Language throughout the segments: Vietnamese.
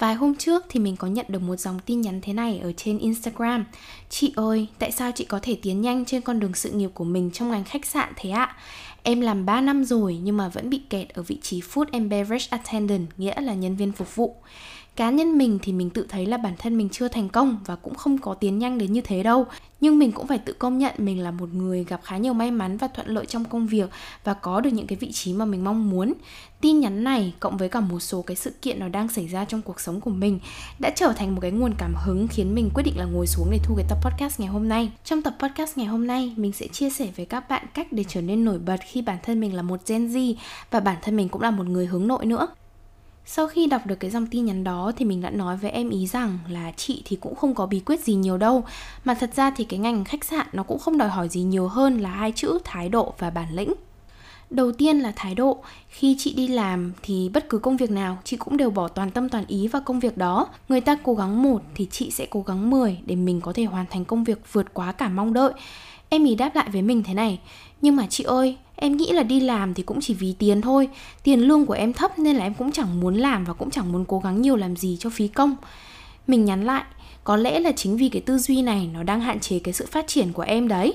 Vài hôm trước thì mình có nhận được một dòng tin nhắn thế này ở trên Instagram Chị ơi, tại sao chị có thể tiến nhanh trên con đường sự nghiệp của mình trong ngành khách sạn thế ạ? Em làm 3 năm rồi nhưng mà vẫn bị kẹt ở vị trí Food and Beverage Attendant, nghĩa là nhân viên phục vụ cá nhân mình thì mình tự thấy là bản thân mình chưa thành công và cũng không có tiến nhanh đến như thế đâu. Nhưng mình cũng phải tự công nhận mình là một người gặp khá nhiều may mắn và thuận lợi trong công việc và có được những cái vị trí mà mình mong muốn. Tin nhắn này cộng với cả một số cái sự kiện nó đang xảy ra trong cuộc sống của mình đã trở thành một cái nguồn cảm hứng khiến mình quyết định là ngồi xuống để thu cái tập podcast ngày hôm nay. Trong tập podcast ngày hôm nay, mình sẽ chia sẻ với các bạn cách để trở nên nổi bật khi bản thân mình là một Gen Z và bản thân mình cũng là một người hướng nội nữa sau khi đọc được cái dòng tin nhắn đó thì mình đã nói với em ý rằng là chị thì cũng không có bí quyết gì nhiều đâu Mà thật ra thì cái ngành khách sạn nó cũng không đòi hỏi gì nhiều hơn là hai chữ thái độ và bản lĩnh Đầu tiên là thái độ, khi chị đi làm thì bất cứ công việc nào chị cũng đều bỏ toàn tâm toàn ý vào công việc đó. Người ta cố gắng một thì chị sẽ cố gắng 10 để mình có thể hoàn thành công việc vượt quá cả mong đợi. Em ý đáp lại với mình thế này, nhưng mà chị ơi, em nghĩ là đi làm thì cũng chỉ vì tiền thôi. Tiền lương của em thấp nên là em cũng chẳng muốn làm và cũng chẳng muốn cố gắng nhiều làm gì cho phí công. Mình nhắn lại, có lẽ là chính vì cái tư duy này nó đang hạn chế cái sự phát triển của em đấy.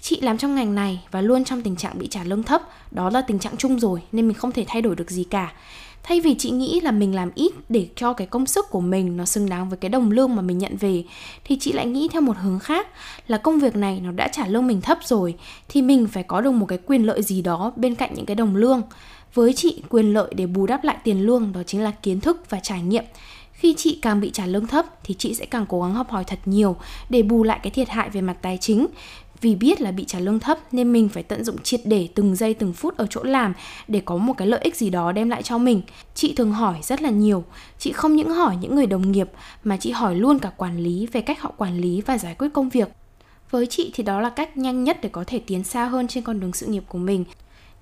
Chị làm trong ngành này và luôn trong tình trạng bị trả lương thấp. Đó là tình trạng chung rồi nên mình không thể thay đổi được gì cả thay vì chị nghĩ là mình làm ít để cho cái công sức của mình nó xứng đáng với cái đồng lương mà mình nhận về, thì chị lại nghĩ theo một hướng khác, là công việc này nó đã trả lương mình thấp rồi, thì mình phải có được một cái quyền lợi gì đó bên cạnh những cái đồng lương. Với chị, quyền lợi để bù đắp lại tiền lương đó chính là kiến thức và trải nghiệm. Khi chị càng bị trả lương thấp thì chị sẽ càng cố gắng học hỏi thật nhiều để bù lại cái thiệt hại về mặt tài chính vì biết là bị trả lương thấp nên mình phải tận dụng triệt để từng giây, từng phút ở chỗ làm để có một cái lợi ích gì đó đem lại cho mình. Chị thường hỏi rất là nhiều. Chị không những hỏi những người đồng nghiệp mà chị hỏi luôn cả quản lý về cách họ quản lý và giải quyết công việc. Với chị thì đó là cách nhanh nhất để có thể tiến xa hơn trên con đường sự nghiệp của mình.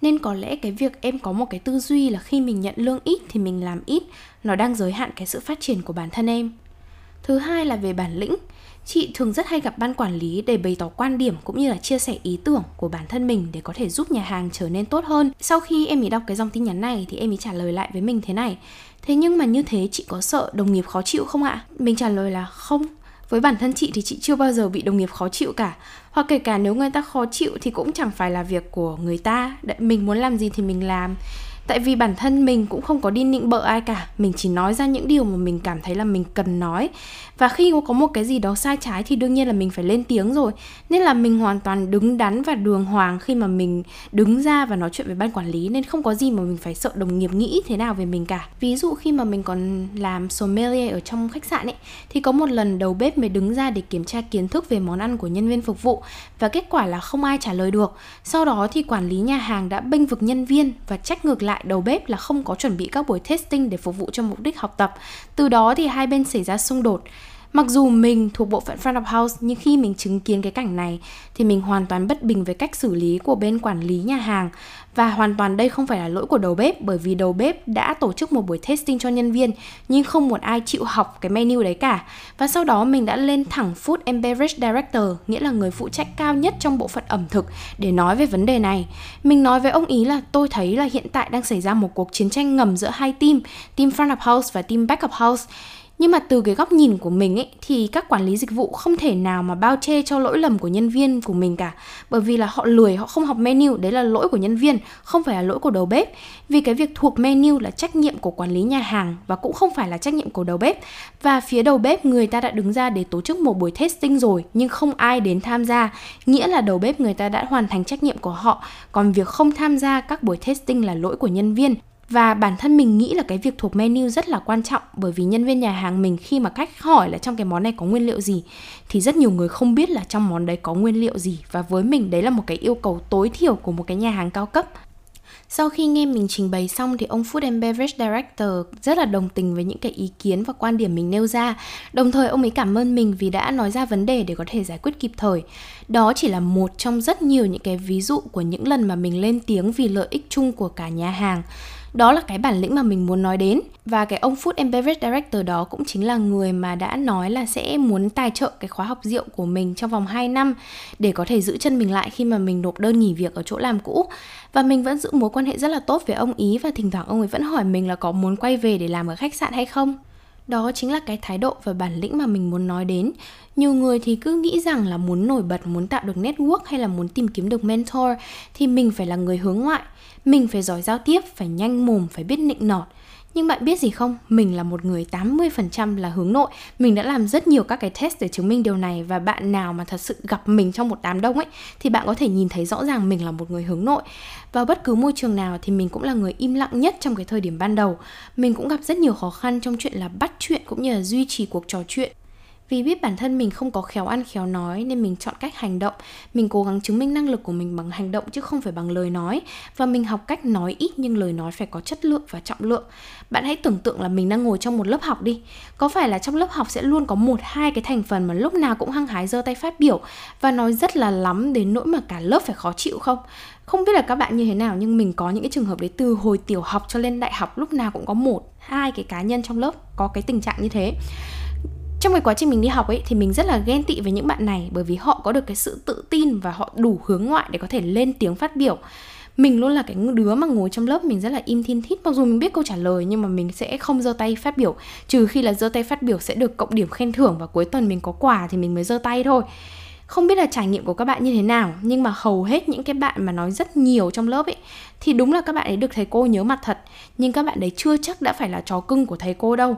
Nên có lẽ cái việc em có một cái tư duy là khi mình nhận lương ít thì mình làm ít, nó đang giới hạn cái sự phát triển của bản thân em. Thứ hai là về bản lĩnh chị thường rất hay gặp ban quản lý để bày tỏ quan điểm cũng như là chia sẻ ý tưởng của bản thân mình để có thể giúp nhà hàng trở nên tốt hơn. Sau khi em ý đọc cái dòng tin nhắn này thì em ý trả lời lại với mình thế này. Thế nhưng mà như thế chị có sợ đồng nghiệp khó chịu không ạ? Mình trả lời là không. Với bản thân chị thì chị chưa bao giờ bị đồng nghiệp khó chịu cả. Hoặc kể cả nếu người ta khó chịu thì cũng chẳng phải là việc của người ta. Mình muốn làm gì thì mình làm tại vì bản thân mình cũng không có đi nịnh bợ ai cả. Mình chỉ nói ra những điều mà mình cảm thấy là mình cần nói. Và khi có một cái gì đó sai trái thì đương nhiên là mình phải lên tiếng rồi. Nên là mình hoàn toàn đứng đắn và đường hoàng khi mà mình đứng ra và nói chuyện với ban quản lý. Nên không có gì mà mình phải sợ đồng nghiệp nghĩ thế nào về mình cả. Ví dụ khi mà mình còn làm sommelier ở trong khách sạn ấy, thì có một lần đầu bếp mới đứng ra để kiểm tra kiến thức về món ăn của nhân viên phục vụ. Và kết quả là không ai trả lời được. Sau đó thì quản lý nhà hàng đã bênh vực nhân viên và trách ngược lại đầu bếp là không có chuẩn bị các buổi testing để phục vụ cho mục đích học tập. Từ đó thì hai bên xảy ra xung đột. Mặc dù mình thuộc bộ phận front of house nhưng khi mình chứng kiến cái cảnh này thì mình hoàn toàn bất bình với cách xử lý của bên quản lý nhà hàng và hoàn toàn đây không phải là lỗi của đầu bếp bởi vì đầu bếp đã tổ chức một buổi testing cho nhân viên nhưng không một ai chịu học cái menu đấy cả. Và sau đó mình đã lên thẳng Food and Beverage Director, nghĩa là người phụ trách cao nhất trong bộ phận ẩm thực để nói về vấn đề này. Mình nói với ông ý là tôi thấy là hiện tại đang xảy ra một cuộc chiến tranh ngầm giữa hai team, team front of house và team back of house nhưng mà từ cái góc nhìn của mình ấy, thì các quản lý dịch vụ không thể nào mà bao che cho lỗi lầm của nhân viên của mình cả. Bởi vì là họ lười, họ không học menu, đấy là lỗi của nhân viên, không phải là lỗi của đầu bếp. Vì cái việc thuộc menu là trách nhiệm của quản lý nhà hàng và cũng không phải là trách nhiệm của đầu bếp. Và phía đầu bếp người ta đã đứng ra để tổ chức một buổi testing rồi, nhưng không ai đến tham gia. Nghĩa là đầu bếp người ta đã hoàn thành trách nhiệm của họ, còn việc không tham gia các buổi testing là lỗi của nhân viên và bản thân mình nghĩ là cái việc thuộc menu rất là quan trọng, bởi vì nhân viên nhà hàng mình khi mà khách hỏi là trong cái món này có nguyên liệu gì, thì rất nhiều người không biết là trong món đấy có nguyên liệu gì và với mình, đấy là một cái yêu cầu tối thiểu của một cái nhà hàng cao cấp Sau khi nghe mình trình bày xong thì ông Food and Beverage Director rất là đồng tình với những cái ý kiến và quan điểm mình nêu ra. Đồng thời, ông ấy cảm ơn mình vì đã nói ra vấn đề để có thể giải quyết kịp thời. Đó chỉ là một trong rất nhiều những cái ví dụ của những lần mà mình lên tiếng vì lợi ích chung của cả nhà hàng đó là cái bản lĩnh mà mình muốn nói đến. Và cái ông Food and Beverage Director đó cũng chính là người mà đã nói là sẽ muốn tài trợ cái khóa học rượu của mình trong vòng 2 năm để có thể giữ chân mình lại khi mà mình nộp đơn nghỉ việc ở chỗ làm cũ. Và mình vẫn giữ mối quan hệ rất là tốt với ông ý và thỉnh thoảng ông ấy vẫn hỏi mình là có muốn quay về để làm ở khách sạn hay không đó chính là cái thái độ và bản lĩnh mà mình muốn nói đến. Nhiều người thì cứ nghĩ rằng là muốn nổi bật, muốn tạo được network hay là muốn tìm kiếm được mentor thì mình phải là người hướng ngoại. Mình phải giỏi giao tiếp, phải nhanh mồm, phải biết nịnh nọt nhưng bạn biết gì không, mình là một người 80% là hướng nội. Mình đã làm rất nhiều các cái test để chứng minh điều này. Và bạn nào mà thật sự gặp mình trong một đám đông ấy Thì bạn có thể nhìn thấy rõ ràng mình là một người hướng nội. Vào bất cứ môi trường nào thì mình cũng là người im lặng nhất trong cái thời điểm ban đầu. Mình cũng gặp rất nhiều khó khăn trong chuyện là bắt chuyện cũng như là duy trì cuộc trò chuyện vì biết bản thân mình không có khéo ăn, khéo nói nên mình chọn cách hành động. Mình cố gắng chứng minh năng lực của mình bằng hành động chứ không phải bằng lời nói. Và mình học cách nói ít nhưng lời nói phải có chất lượng và trọng lượng. Bạn hãy tưởng tượng là mình đang ngồi trong một lớp học đi. Có phải là trong lớp học sẽ luôn có một, hai cái thành phần mà lúc nào cũng hăng hái giơ tay phát biểu và nói rất là lắm đến nỗi mà cả lớp phải khó chịu không? Không biết là các bạn như thế nào nhưng mình có những cái trường hợp đấy từ hồi tiểu học cho lên đại học lúc nào cũng có một, hai cái cá nhân trong lớp có cái tình trạng như thế trong cái quá trình mình đi học ấy, thì mình rất là ghen tị với những bạn này bởi vì họ có được cái sự tự tin và họ đủ hướng ngoại để có thể lên tiếng phát biểu. Mình luôn là cái đứa mà ngồi trong lớp mình rất là im thiên thít, mặc dù mình biết câu trả lời nhưng mà mình sẽ không giơ tay phát biểu. Trừ khi là giơ tay phát biểu sẽ được cộng điểm khen thưởng và cuối tuần mình có quà thì mình mới giơ tay thôi. Không biết là trải nghiệm của các bạn như thế nào, nhưng mà hầu hết những cái bạn mà nói rất nhiều trong lớp ấy, thì đúng là các bạn ấy được thầy cô nhớ mặt thật. Nhưng các bạn đấy chưa chắc đã phải là chó cưng của thầy cô đâu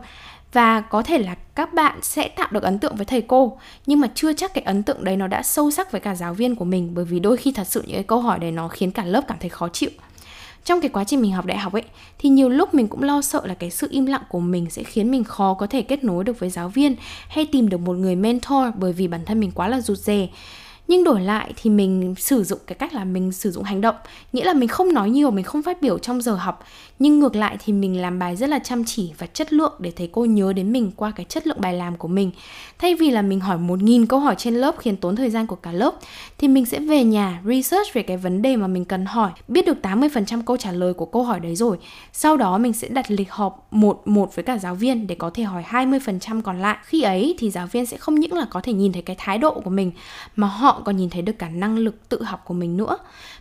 và có thể là các bạn sẽ tạo được ấn tượng với thầy cô, nhưng mà chưa chắc cái ấn tượng đấy nó đã sâu sắc với cả giáo viên của mình, bởi vì đôi khi thật sự những cái câu hỏi đấy nó khiến cả lớp cảm thấy khó chịu. Trong cái quá trình mình học đại học ấy, thì nhiều lúc mình cũng lo sợ là cái sự im lặng của mình sẽ khiến mình khó có thể kết nối được với giáo viên hay tìm được một người mentor bởi vì bản thân mình quá là rụt rè nhưng đổi lại thì mình sử dụng cái cách là mình sử dụng hành động. Nghĩa là mình không nói nhiều, mình không phát biểu trong giờ học. Nhưng ngược lại thì mình làm bài rất là chăm chỉ và chất lượng để thầy cô nhớ đến mình qua cái chất lượng bài làm của mình. Thay vì là mình hỏi một nghìn câu hỏi trên lớp khiến tốn thời gian của cả lớp, thì mình sẽ về nhà research về cái vấn đề mà mình cần hỏi, biết được 80% câu trả lời của câu hỏi đấy rồi. Sau đó mình sẽ đặt lịch họp một một với cả giáo viên để có thể hỏi 20% còn lại. Khi ấy thì giáo viên sẽ không những là có thể nhìn thấy cái thái độ của mình, mà họ còn nhìn thấy được cả năng lực tự học của mình nữa.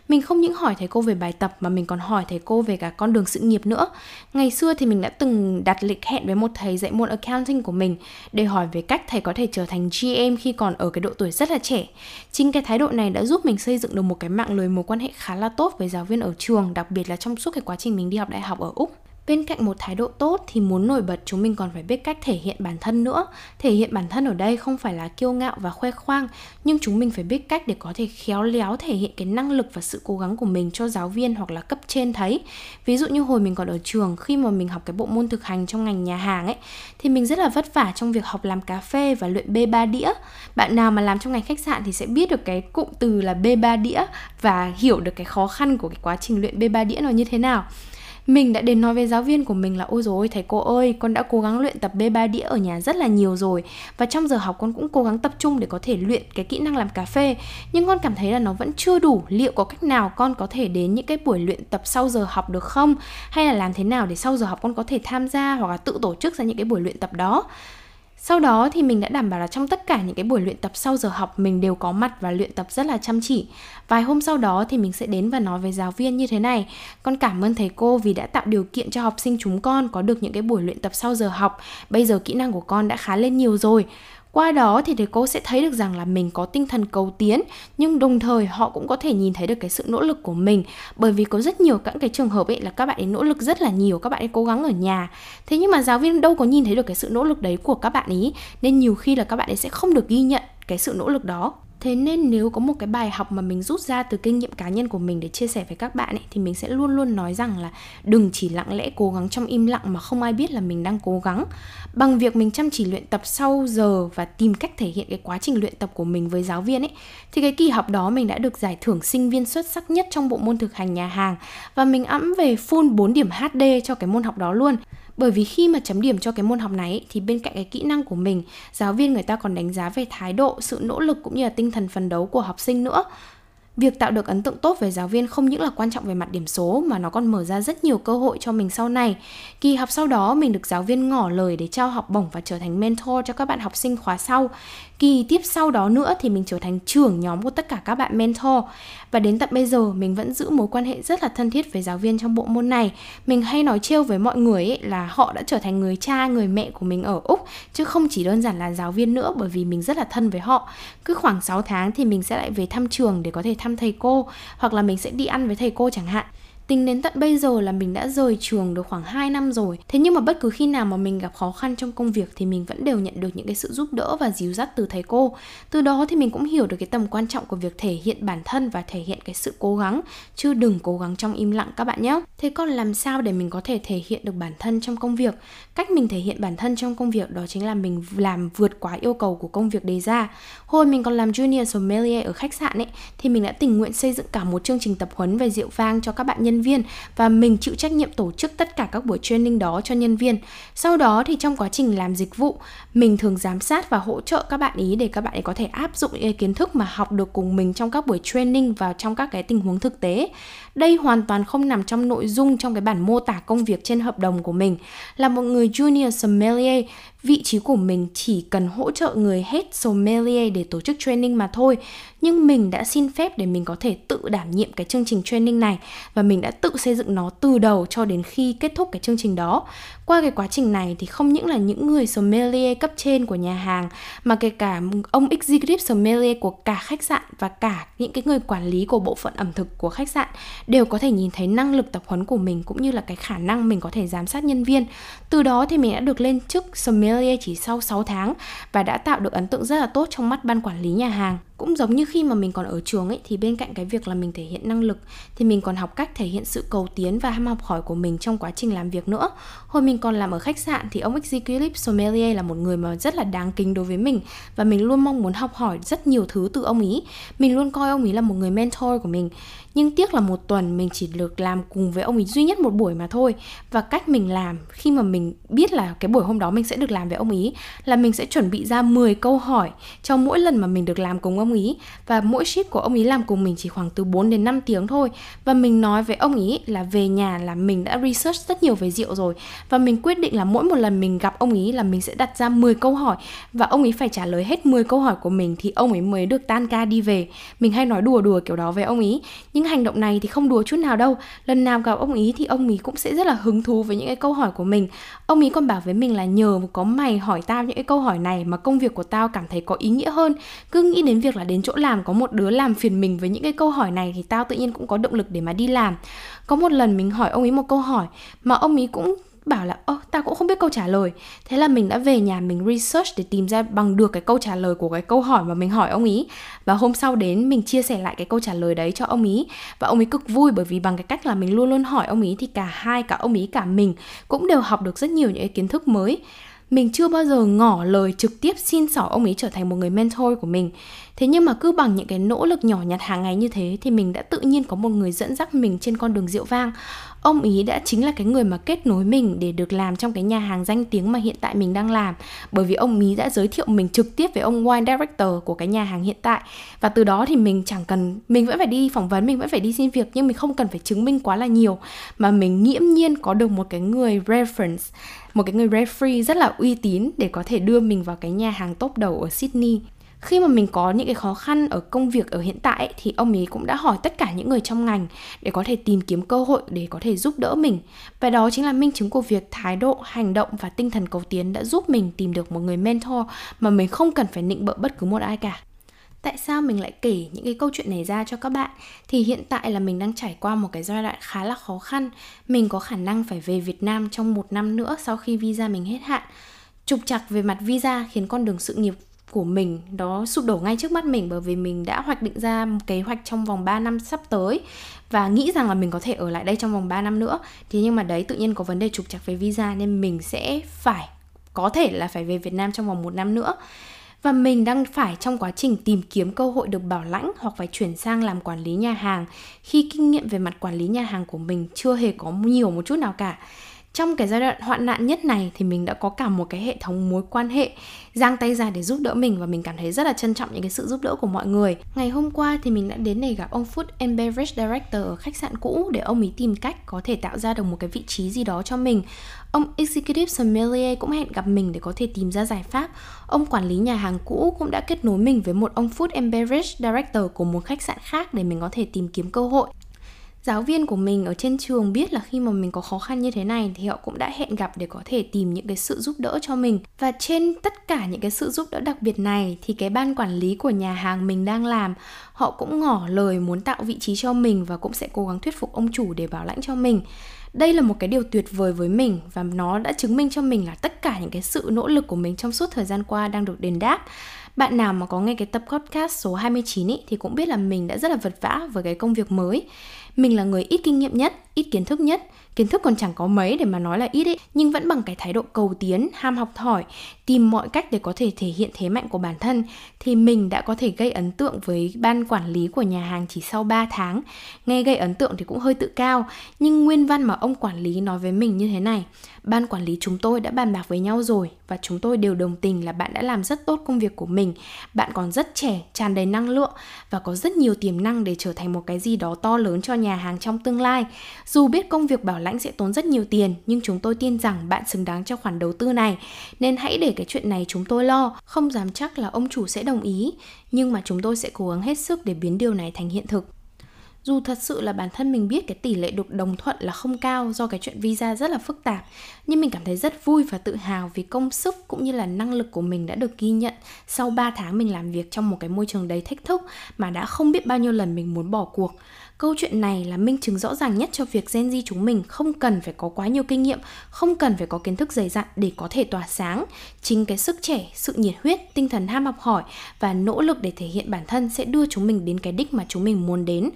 Mình không những hỏi thầy cô về bài tập mà mình còn hỏi thầy cô về cả con đường sự nghiệp nữa. Ngày xưa thì mình đã từng đặt lịch hẹn với một thầy dạy môn accounting của mình để hỏi về cách thầy có thể trở thành GM khi còn ở cái độ tuổi rất là trẻ. Chính cái thái độ này đã giúp mình xây dựng được một cái mạng lưới mối quan hệ khá là tốt với giáo viên ở trường, đặc biệt là trong suốt cái quá trình mình đi học đại học ở úc bên cạnh một thái độ tốt thì muốn nổi bật, chúng mình còn phải biết cách thể hiện bản thân nữa. Thể hiện bản thân ở đây không phải là kiêu ngạo và khoe khoang, nhưng chúng mình phải biết cách để có thể khéo léo thể hiện cái năng lực và sự cố gắng của mình cho giáo viên hoặc là cấp trên thấy. Ví dụ như hồi mình còn ở trường, khi mà mình học cái bộ môn thực hành trong ngành nhà hàng ấy, thì mình rất là vất vả trong việc học làm cà phê và luyện bê ba đĩa. Bạn nào mà làm trong ngành khách sạn thì sẽ biết được cái cụm từ là bê ba đĩa và hiểu được cái khó khăn của cái quá trình luyện bê ba đĩa nó như thế nào mình đã đến nói với giáo viên của mình là, ôi rồi thầy cô ơi, con đã cố gắng luyện tập B3 đĩa ở nhà rất là nhiều rồi. Và trong giờ học con cũng cố gắng tập trung để có thể luyện cái kỹ năng làm cà phê. Nhưng con cảm thấy là nó vẫn chưa đủ. Liệu có cách nào con có thể đến những cái buổi luyện tập sau giờ học được không? Hay là làm thế nào để sau giờ học con có thể tham gia hoặc là tự tổ chức ra những cái buổi luyện tập đó? Sau đó thì mình đã đảm bảo là trong tất cả những cái buổi luyện tập sau giờ học, mình đều có mặt và luyện tập rất là chăm chỉ. Vài hôm sau đó thì mình sẽ đến và nói với giáo viên như thế này. Con cảm ơn thầy cô vì đã tạo điều kiện cho học sinh chúng con có được những cái buổi luyện tập sau giờ học. Bây giờ kỹ năng của con đã khá lên nhiều rồi qua đó thì thầy cô sẽ thấy được rằng là mình có tinh thần cầu tiến, nhưng đồng thời họ cũng có thể nhìn thấy được cái sự nỗ lực của mình. Bởi vì có rất nhiều các cái trường hợp ấy là các bạn ấy nỗ lực rất là nhiều, các bạn ấy cố gắng ở nhà. Thế nhưng mà giáo viên đâu có nhìn thấy được cái sự nỗ lực đấy của các bạn ấy, nên nhiều khi là các bạn ấy sẽ không được ghi nhận cái sự nỗ lực đó. Thế nên nếu có một cái bài học mà mình rút ra từ kinh nghiệm cá nhân của mình để chia sẻ với các bạn ấy, thì mình sẽ luôn luôn nói rằng là đừng chỉ lặng lẽ cố gắng trong im lặng mà không ai biết là mình đang cố gắng. Bằng việc mình chăm chỉ luyện tập sau giờ và tìm cách thể hiện cái quá trình luyện tập của mình với giáo viên ấy, thì cái kỳ học đó mình đã được giải thưởng sinh viên xuất sắc nhất trong bộ môn thực hành nhà hàng và mình ẵm về full 4 điểm HD cho cái môn học đó luôn bởi vì khi mà chấm điểm cho cái môn học này thì bên cạnh cái kỹ năng của mình, giáo viên người ta còn đánh giá về thái độ, sự nỗ lực cũng như là tinh thần phấn đấu của học sinh nữa. Việc tạo được ấn tượng tốt về giáo viên không những là quan trọng về mặt điểm số, mà nó còn mở ra rất nhiều cơ hội cho mình sau này. Kỳ học sau đó, mình được giáo viên ngỏ lời để trao học bổng và trở thành mentor cho các bạn học sinh khóa sau kỳ tiếp sau đó nữa thì mình trở thành trưởng nhóm của tất cả các bạn mentor. Và đến tận bây giờ, mình vẫn giữ mối quan hệ rất là thân thiết với giáo viên trong bộ môn này. Mình hay nói trêu với mọi người ấy là họ đã trở thành người cha, người mẹ của mình ở úc, chứ không chỉ đơn giản là giáo viên nữa, bởi vì mình rất là thân với họ. Cứ khoảng 6 tháng thì mình sẽ lại về thăm trường để có thể thăm thầy cô, hoặc là mình sẽ đi ăn với thầy cô chẳng hạn. Tính đến tận bây giờ là mình đã rời trường được khoảng 2 năm rồi. Thế nhưng mà bất cứ khi nào mà mình gặp khó khăn trong công việc Thì mình vẫn đều nhận được những cái sự giúp đỡ và dìu dắt từ thầy cô. Từ đó thì mình cũng hiểu được cái tầm quan trọng của việc thể hiện bản thân Và thể hiện cái sự cố gắng. Chứ đừng cố gắng trong im lặng các bạn nhé. Thế còn làm sao để mình có thể thể hiện được bản thân trong công việc? Cách mình thể hiện bản thân trong công việc đó chính là mình làm vượt quá yêu cầu của công việc đề ra. Hồi mình còn làm junior sommelier ở khách sạn ấy, Thì mình đã tình nguyện xây dựng cả một chương trình tập huấn về rượu vang cho các bạn nhân nhân viên và mình chịu trách nhiệm tổ chức tất cả các buổi training đó cho nhân viên. Sau đó thì trong quá trình làm dịch vụ, mình thường giám sát và hỗ trợ các bạn ý để các bạn ấy có thể áp dụng những kiến thức mà học được cùng mình trong các buổi training vào trong các cái tình huống thực tế. Đây hoàn toàn không nằm trong nội dung trong cái bản mô tả công việc trên hợp đồng của mình. Là một người junior sommelier, vị trí của mình chỉ cần hỗ trợ người head sommelier để tổ chức training mà thôi nhưng mình đã xin phép để mình có thể tự đảm nhiệm cái chương trình training này và mình đã tự xây dựng nó từ đầu cho đến khi kết thúc cái chương trình đó qua cái quá trình này thì không những là những người sommelier cấp trên của nhà hàng, mà kể cả ông executive sommelier của cả khách sạn và cả những cái người quản lý của bộ phận ẩm thực của khách sạn đều có thể nhìn thấy năng lực tập huấn của mình cũng như là cái khả năng mình có thể giám sát nhân viên. Từ đó thì mình đã được lên chức sommelier chỉ sau 6 tháng và đã tạo được ấn tượng rất là tốt trong mắt ban quản lý nhà hàng cũng giống như khi mà mình còn ở trường ấy, thì bên cạnh cái việc là mình thể hiện năng lực, thì mình còn học cách thể hiện sự cầu tiến và ham học hỏi của mình trong quá trình làm việc nữa. Hồi mình còn làm ở khách sạn thì ông executive sommelier là một người mà rất là đáng kính đối với mình và mình luôn mong muốn học hỏi rất nhiều thứ từ ông ý. Mình luôn coi ông ý là một người mentor của mình. Nhưng tiếc là một tuần mình chỉ được làm cùng với ông ấy duy nhất một buổi mà thôi. Và cách mình làm, khi mà mình biết là cái buổi hôm đó mình sẽ được làm với ông ý, là mình sẽ chuẩn bị ra 10 câu hỏi cho mỗi lần mà mình được làm cùng ông ý. Và mỗi ship của ông ý làm cùng mình chỉ khoảng từ 4 đến 5 tiếng thôi. Và mình nói với ông ý là về nhà là mình đã research rất nhiều về rượu rồi. Và mình quyết định là mỗi một lần mình gặp ông ý là mình sẽ đặt ra 10 câu hỏi. Và ông ý phải trả lời hết 10 câu hỏi của mình thì ông ấy mới được tan ca đi về. Mình hay nói đùa đùa kiểu đó với ông ý. Nhưng hành động này thì không đùa chút nào đâu. Lần nào gặp ông ý thì ông ý cũng sẽ rất là hứng thú với những cái câu hỏi của mình. Ông ý còn bảo với mình là nhờ có mày hỏi tao những cái câu hỏi này mà công việc của tao cảm thấy có ý nghĩa hơn. Cứ nghĩ đến việc là đến chỗ làm, có một đứa làm phiền mình với những cái câu hỏi này thì tao tự nhiên cũng có động lực để mà đi làm. Có một lần mình hỏi ông ấy một câu hỏi mà ông ấy cũng bảo là, ơ, tao cũng không biết câu trả lời. Thế là mình đã về nhà mình research để tìm ra bằng được cái câu trả lời của cái câu hỏi mà mình hỏi ông ý và hôm sau đến mình chia sẻ lại cái câu trả lời đấy cho ông ý và ông ý cực vui bởi vì bằng cái cách là mình luôn luôn hỏi ông ý thì cả hai, cả ông ý cả mình cũng đều học được rất nhiều những cái kiến thức mới mình chưa bao giờ ngỏ lời trực tiếp xin xỏ ông ấy trở thành một người mentor của mình. Thế nhưng mà cứ bằng những cái nỗ lực nhỏ nhặt hàng ngày như thế thì mình đã tự nhiên có một người dẫn dắt mình trên con đường rượu vang ông ý đã chính là cái người mà kết nối mình để được làm trong cái nhà hàng danh tiếng mà hiện tại mình đang làm. Bởi vì ông ý đã giới thiệu mình trực tiếp với ông wine director của cái nhà hàng hiện tại. Và từ đó thì mình chẳng cần, mình vẫn phải đi phỏng vấn, mình vẫn phải đi xin việc, nhưng mình không cần phải chứng minh quá là nhiều. Mà mình nghiễm nhiên có được một cái người reference, một cái người referee rất là uy tín để có thể đưa mình vào cái nhà hàng top đầu ở Sydney khi mà mình có những cái khó khăn ở công việc ở hiện tại thì ông ấy cũng đã hỏi tất cả những người trong ngành để có thể tìm kiếm cơ hội để có thể giúp đỡ mình. Và đó chính là minh chứng của việc thái độ, hành động và tinh thần cầu tiến đã giúp mình tìm được một người mentor mà mình không cần phải nịnh bợ bất cứ một ai cả. Tại sao mình lại kể những cái câu chuyện này ra cho các bạn? Thì hiện tại là mình đang trải qua một cái giai đoạn khá là khó khăn. Mình có khả năng phải về việt nam trong một năm nữa sau khi visa mình hết hạn. Trục trặc về mặt visa khiến con đường sự nghiệp của mình đó sụp đổ ngay trước mắt mình bởi vì mình đã hoạch định ra một kế hoạch trong vòng 3 năm sắp tới và nghĩ rằng là mình có thể ở lại đây trong vòng 3 năm nữa. Thế nhưng mà đấy, tự nhiên có vấn đề trục trặc về visa nên mình sẽ phải, có thể là phải về Việt Nam trong vòng một năm nữa. Và mình đang phải trong quá trình tìm kiếm cơ hội được bảo lãnh hoặc phải chuyển sang làm quản lý nhà hàng. Khi kinh nghiệm về mặt quản lý nhà hàng của mình chưa hề có nhiều một chút nào cả trong cái giai đoạn hoạn nạn nhất này thì mình đã có cả một cái hệ thống mối quan hệ giang tay ra để giúp đỡ mình và mình cảm thấy rất là trân trọng những cái sự giúp đỡ của mọi người. Ngày hôm qua thì mình đã đến để gặp ông Food and Beverage Director ở khách sạn cũ để ông ấy tìm cách có thể tạo ra được một cái vị trí gì đó cho mình. Ông Executive Sommelier cũng hẹn gặp mình để có thể tìm ra giải pháp. Ông quản lý nhà hàng cũ cũng đã kết nối mình với một ông Food and Beverage Director của một khách sạn khác để mình có thể tìm kiếm cơ hội giáo viên của mình ở trên trường biết là khi mà mình có khó khăn như thế này thì họ cũng đã hẹn gặp để có thể tìm những cái sự giúp đỡ cho mình. Và trên tất cả những cái sự giúp đỡ đặc biệt này thì cái ban quản lý của nhà hàng mình đang làm họ cũng ngỏ lời muốn tạo vị trí cho mình và cũng sẽ cố gắng thuyết phục ông chủ để bảo lãnh cho mình. Đây là một cái điều tuyệt vời với mình và nó đã chứng minh cho mình là tất cả những cái sự nỗ lực của mình trong suốt thời gian qua đang được đền đáp. Bạn nào mà có nghe cái tập podcast số 29 ý, thì cũng biết là mình đã rất là vật vã với cái công việc mới mình là người ít kinh nghiệm nhất ít kiến thức nhất kiến thức còn chẳng có mấy để mà nói là ít ấy, nhưng vẫn bằng cái thái độ cầu tiến, ham học hỏi tìm mọi cách để có thể thể hiện thế mạnh của bản thân, thì mình đã có thể gây ấn tượng với ban quản lý của nhà hàng chỉ sau 3 tháng. Nghe gây ấn tượng thì cũng hơi tự cao, nhưng nguyên văn mà ông quản lý nói với mình như thế này, ban quản lý chúng tôi đã bàn bạc với nhau rồi, và chúng tôi đều đồng tình là bạn đã làm rất tốt công việc của mình. Bạn còn rất trẻ, tràn đầy năng lượng, và có rất nhiều tiềm năng để trở thành một cái gì đó to lớn cho nhà hàng trong tương lai. Dù biết công việc bảo lãnh sẽ tốn rất nhiều tiền, nhưng chúng tôi tin rằng bạn xứng đáng cho khoản đầu tư này, nên hãy để cái chuyện này chúng tôi lo. Không dám chắc là ông chủ sẽ đồng ý, nhưng mà chúng tôi sẽ cố gắng hết sức để biến điều này thành hiện thực. Dù thật sự là bản thân mình biết cái tỷ lệ được đồng thuận là không cao do cái chuyện visa rất là phức tạp Nhưng mình cảm thấy rất vui và tự hào vì công sức cũng như là năng lực của mình đã được ghi nhận Sau 3 tháng mình làm việc trong một cái môi trường đầy thách thức mà đã không biết bao nhiêu lần mình muốn bỏ cuộc Câu chuyện này là minh chứng rõ ràng nhất cho việc Gen Z chúng mình không cần phải có quá nhiều kinh nghiệm, không cần phải có kiến thức dày dặn để có thể tỏa sáng. Chính cái sức trẻ, sự nhiệt huyết, tinh thần ham học hỏi và nỗ lực để thể hiện bản thân sẽ đưa chúng mình đến cái đích mà chúng mình muốn đến.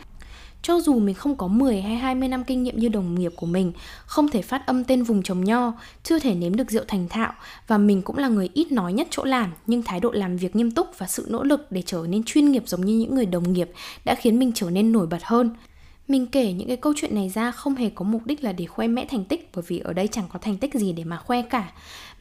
Cho dù mình không có 10 hay 20 năm kinh nghiệm như đồng nghiệp của mình, không thể phát âm tên vùng trồng nho, chưa thể nếm được rượu thành thạo và mình cũng là người ít nói nhất chỗ làm, nhưng thái độ làm việc nghiêm túc và sự nỗ lực để trở nên chuyên nghiệp giống như những người đồng nghiệp đã khiến mình trở nên nổi bật hơn. Mình kể những cái câu chuyện này ra không hề có mục đích là để khoe mẽ thành tích bởi vì ở đây chẳng có thành tích gì để mà khoe cả.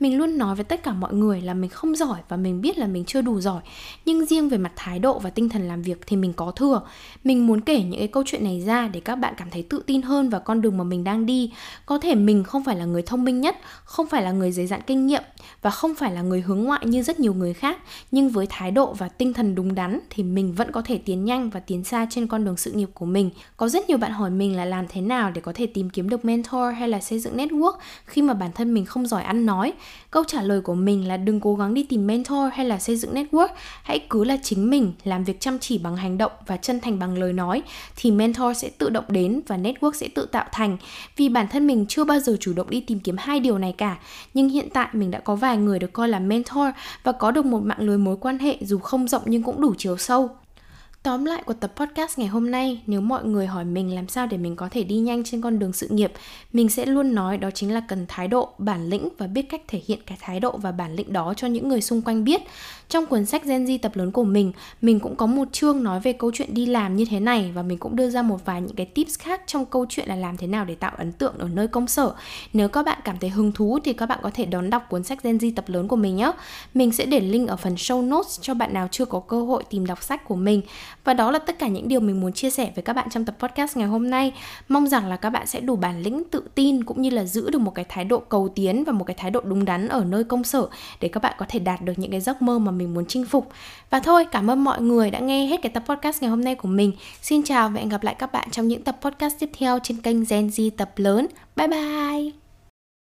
Mình luôn nói với tất cả mọi người là mình không giỏi và mình biết là mình chưa đủ giỏi, nhưng riêng về mặt thái độ và tinh thần làm việc thì mình có thừa. Mình muốn kể những cái câu chuyện này ra để các bạn cảm thấy tự tin hơn vào con đường mà mình đang đi. Có thể mình không phải là người thông minh nhất, không phải là người dày dặn kinh nghiệm và không phải là người hướng ngoại như rất nhiều người khác, nhưng với thái độ và tinh thần đúng đắn thì mình vẫn có thể tiến nhanh và tiến xa trên con đường sự nghiệp của mình. Có rất nhiều bạn hỏi mình là làm thế nào để có thể tìm kiếm được mentor hay là xây dựng network khi mà bản thân mình không giỏi ăn nói. Câu trả lời của mình là đừng cố gắng đi tìm mentor hay là xây dựng network, hãy cứ là chính mình, làm việc chăm chỉ bằng hành động và chân thành bằng lời nói thì mentor sẽ tự động đến và network sẽ tự tạo thành. Vì bản thân mình chưa bao giờ chủ động đi tìm kiếm hai điều này cả, nhưng hiện tại mình đã có vài người được coi là mentor và có được một mạng lưới mối quan hệ dù không rộng nhưng cũng đủ chiều sâu. Tóm lại của tập podcast ngày hôm nay, nếu mọi người hỏi mình làm sao để mình có thể đi nhanh trên con đường sự nghiệp, mình sẽ luôn nói đó chính là cần thái độ, bản lĩnh và biết cách thể hiện cái thái độ và bản lĩnh đó cho những người xung quanh biết. Trong cuốn sách Gen Z tập lớn của mình, mình cũng có một chương nói về câu chuyện đi làm như thế này và mình cũng đưa ra một vài những cái tips khác trong câu chuyện là làm thế nào để tạo ấn tượng ở nơi công sở. Nếu các bạn cảm thấy hứng thú thì các bạn có thể đón đọc cuốn sách Gen Z tập lớn của mình nhé. Mình sẽ để link ở phần show notes cho bạn nào chưa có cơ hội tìm đọc sách của mình. Và đó là tất cả những điều mình muốn chia sẻ với các bạn trong tập podcast ngày hôm nay. Mong rằng là các bạn sẽ đủ bản lĩnh, tự tin cũng như là giữ được một cái thái độ cầu tiến và một cái thái độ đúng đắn ở nơi công sở để các bạn có thể đạt được những cái giấc mơ mà mình muốn chinh phục. Và thôi, cảm ơn mọi người đã nghe hết cái tập podcast ngày hôm nay của mình. Xin chào và hẹn gặp lại các bạn trong những tập podcast tiếp theo trên kênh Gen Z tập lớn. Bye bye!